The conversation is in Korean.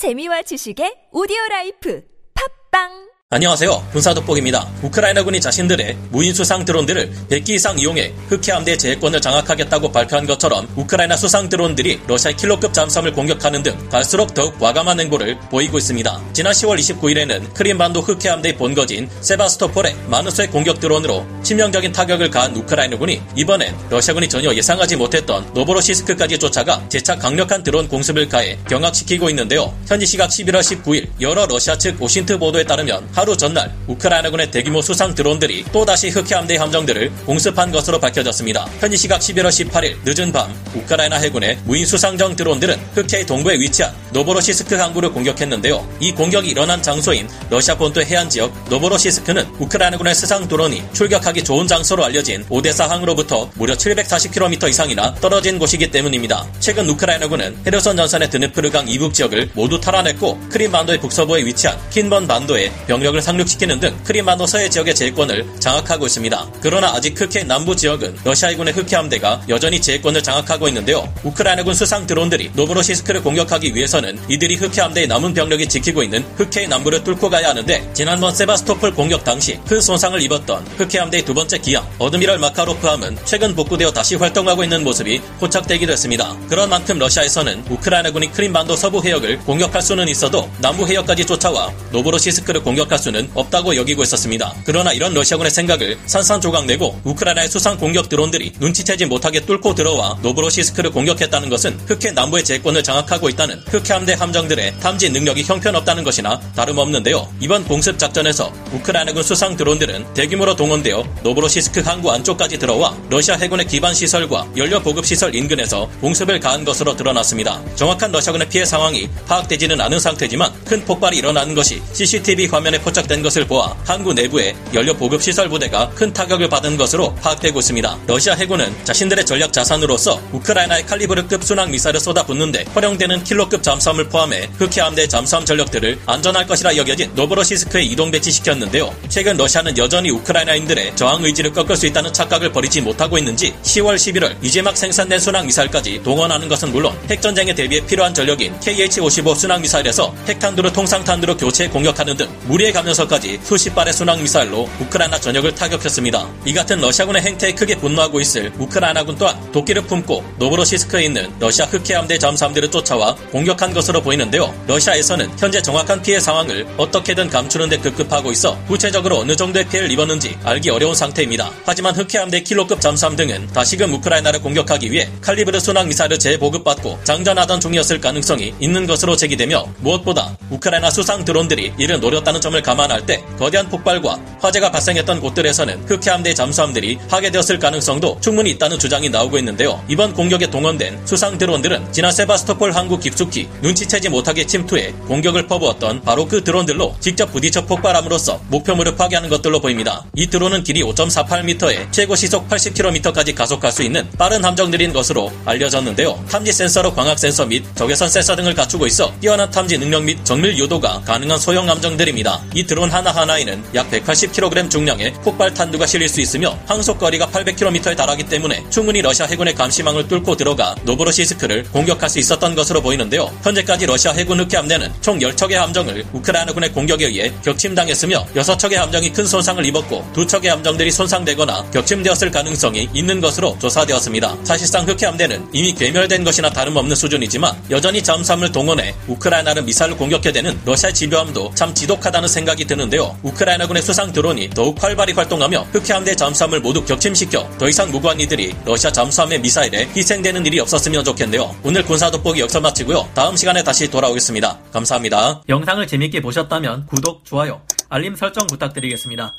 재미와 지식의 오디오 라이프. 팟빵 안녕하세요. 군사돋보기입니다. 우크라이나군이 자신들의 무인 수상 드론들을 100기 이상 이용해 흑해 함대 제해권을 장악하겠다고 발표한 것처럼 우크라이나 수상 드론들이 러시아의 킬로급 잠수함을 공격하는 등 갈수록 더욱 과감한 행보를 보이고 있습니다. 지난 10월 29일에는 크림반도 흑해 함대의 본거지인 세바스토폴에 많은 수의 공격 드론으로 치명적인 타격을 가한 우크라이나군이 이번엔 러시아군이 전혀 예상하지 못했던 노보로시스크까지 쫓아가 재차 강력한 드론 공습을 가해 경악시키고 있는데요. 현지 시각 11월 19일 여러 러시아 측 OSINT 보도에 따르면 하루 전날 우크라이나군의 대규모 수상 드론들이 또다시 흑해 함대 함정들을 공습한 것으로 밝혀졌습니다. 현지 시각 11월 18일 늦은 밤 우크라이나 해군의 무인 수상정 드론들은 흑해 동부에 위치한 노보로시스크 항구를 공격했는데요. 이 공격이 일어난 장소인 러시아 본토 해안 지역 노보로시스크는 우크라이나군의 수상 드론이 출격하기 좋은 장소로 알려진 오데사 항으로부터 무려 740km 이상이나 떨어진 곳이기 때문입니다. 최근 우크라이나군은 헤르손 전선의 드네프르강 이북 지역을 모두 탈환했고 크림 반도의 북서부에 위치한 킨번 반도에 병력 병력을 상륙시키는 등 크림반도 서해 지역의 제해권을 장악하고 있습니다. 그러나 아직 흑해 남부 지역은 러시아군의 흑해 함대가 여전히 제해권을 장악하고 있는데요. 우크라이나군 수상 드론들이 노브로시스크를 공격하기 위해서는 이들이 흑해 함대의 남은 병력이 지키고 있는 흑해의 남부를 뚫고 가야 하는데 지난번 세바스토폴 공격 당시 큰 손상을 입었던 흑해 함대의 두 번째 기함 어드미럴 마카로프함은 최근 복구되어 다시 활동하고 있는 모습이 포착되기도 했습니다. 그런 만큼 러시아에서는 우크라이나군이 크림반도 서부 해역을 공격할 수는 있어도 남부 해역까지 쫓아와 노브로시스크를 공격할 수는 없다고 여기고 있었습니다. 그러나 이런 러시아군의 생각을 산산조각내고 우크라이나의 수상 공격 드론들이 눈치채지 못하게 뚫고 들어와 노브로시스크를 공격했다는 것은 흑해 남부의 제해권을 장악하고 있다는 흑해 함대 함정들의 탐지 능력이 형편없다는 것이나 다름없는데요. 이번 공습 작전에서 우크라이나군 수상 드론들은 대규모로 동원되어 노브로시스크 항구 안쪽까지 들어와 러시아 해군의 기반 시설과 연료 보급 시설 인근에서 공습을 가한 것으로 드러났습니다. 정확한 러시아군의 피해 상황이 파악되지는 않은 상태지만 큰 폭발이 일어나는 것이 CCTV 화면에 포착 된 것을 보아 항구 내부에 연료 보급 시설 부대가 큰 타격을 받은 것으로 파악되고 있습니다. 러시아 해군은 자신들의 전략 자산으로서 우크라이나에 칼리브르급 순항 미사일을 쏟아붓는데 활용되는 킬로급 잠수함을 포함해 흑해 함대 잠수함 전력들을 안전할 것이라 여겨진 노브로시스크에 이동 배치시켰는데요. 최근 러시아는 여전히 우크라이나인들의 저항 의지를 꺾을 수 있다는 착각을 버리지 못하고 있는지 10월 11월 이제 막 생산된 순항 미사일까지 동원하는 것은 물론 핵전쟁에 대비해 필요한 전력인 KH-55 순항 미사일에서 핵탄두를 통상탄두로 교체 공격하는 등 무리해 가면서까지 수십 발의 순항 미사일로 우크라이나 전역을 타격했습니다. 이 같은 러시아군의 행태에 크게 분노하고 있을 우크라이나군 또한 독기를 품고 노브로시스크에 있는 러시아 흑해 함대 잠수함들을 쫓아와 공격한 것으로 보이는데요. 러시아에서는 현재 정확한 피해 상황을 어떻게든 감추는 데 급급하고 있어 구체적으로 어느 정도의 피해를 입었는지 알기 어려운 상태입니다. 하지만 흑해 함대 킬로급 잠수함 등은 다시금 우크라이나를 공격하기 위해 칼리브르 순항 미사일을 재보급받고 장전하던 중이었을 가능성이 있는 것으로 제기되며 무엇보다 우크라이나 수상 드론들이 이를 노렸다는 점을 감안할 때 거대한 폭발과 화재가 발생했던 곳들에서는 흑해 함대 잠수함들이 파괴되었을 가능성도 충분히 있다는 주장이 나오고 있는데요. 이번 공격에 동원된 수상 드론들은 지난 세바스토폴 항구 깊숙이 눈치채지 못하게 침투해 공격을 퍼부었던 바로 그 드론들로 직접 부딪혀 폭발함으로써 목표물을 파괴하는 것들로 보입니다. 이 드론은 길이 5.48m에 최고 시속 80km까지 가속할 수 있는 빠른 함정들인 것으로 알려졌는데요. 탐지 센서로 광학 센서 및 적외선 센서 등을 갖추고 있어 뛰어난 탐지 능력 및 정밀 유도가 가능한 소형 함정들입니다. 이 드론 하나하나에는 약 180kg 중량의 폭발 탄두가 실릴 수 있으며 항속거리가 800km에 달하기 때문에 충분히 러시아 해군의 감시망을 뚫고 들어가 노브로시스크를 공격할 수 있었던 것으로 보이는데요. 현재까지 러시아 해군 흑해 함대는 총 10척의 함정을 우크라이나군의 공격에 의해 격침당했으며 6척의 함정이 큰 손상을 입었고 2척의 함정들이 손상되거나 격침되었을 가능성이 있는 것으로 조사되었습니다. 사실상 흑해 함대는 이미 괴멸된 것이나 다름없는 수준이지만 여전히 잠수함을 동원해 우크라이나를 미사일로 공격해대는 러시아의 집요함도 참 지독하다는 생각이 드는데요. 우크라이나군의 수상 드론이 더욱 활발히 활동하며 흑해 함대 잠수함을 모두 격침시켜 더 이상 무고한 이들이 러시아 잠수함의 미사일에 희생되는 일이 없었으면 좋겠네요. 오늘 군사 돋보기 여기서 마치고요. 다음 시간에 다시 돌아오겠습니다. 감사합니다. 영상을 재밌게 보셨다면 구독, 좋아요, 알림 설정 부탁드리겠습니다.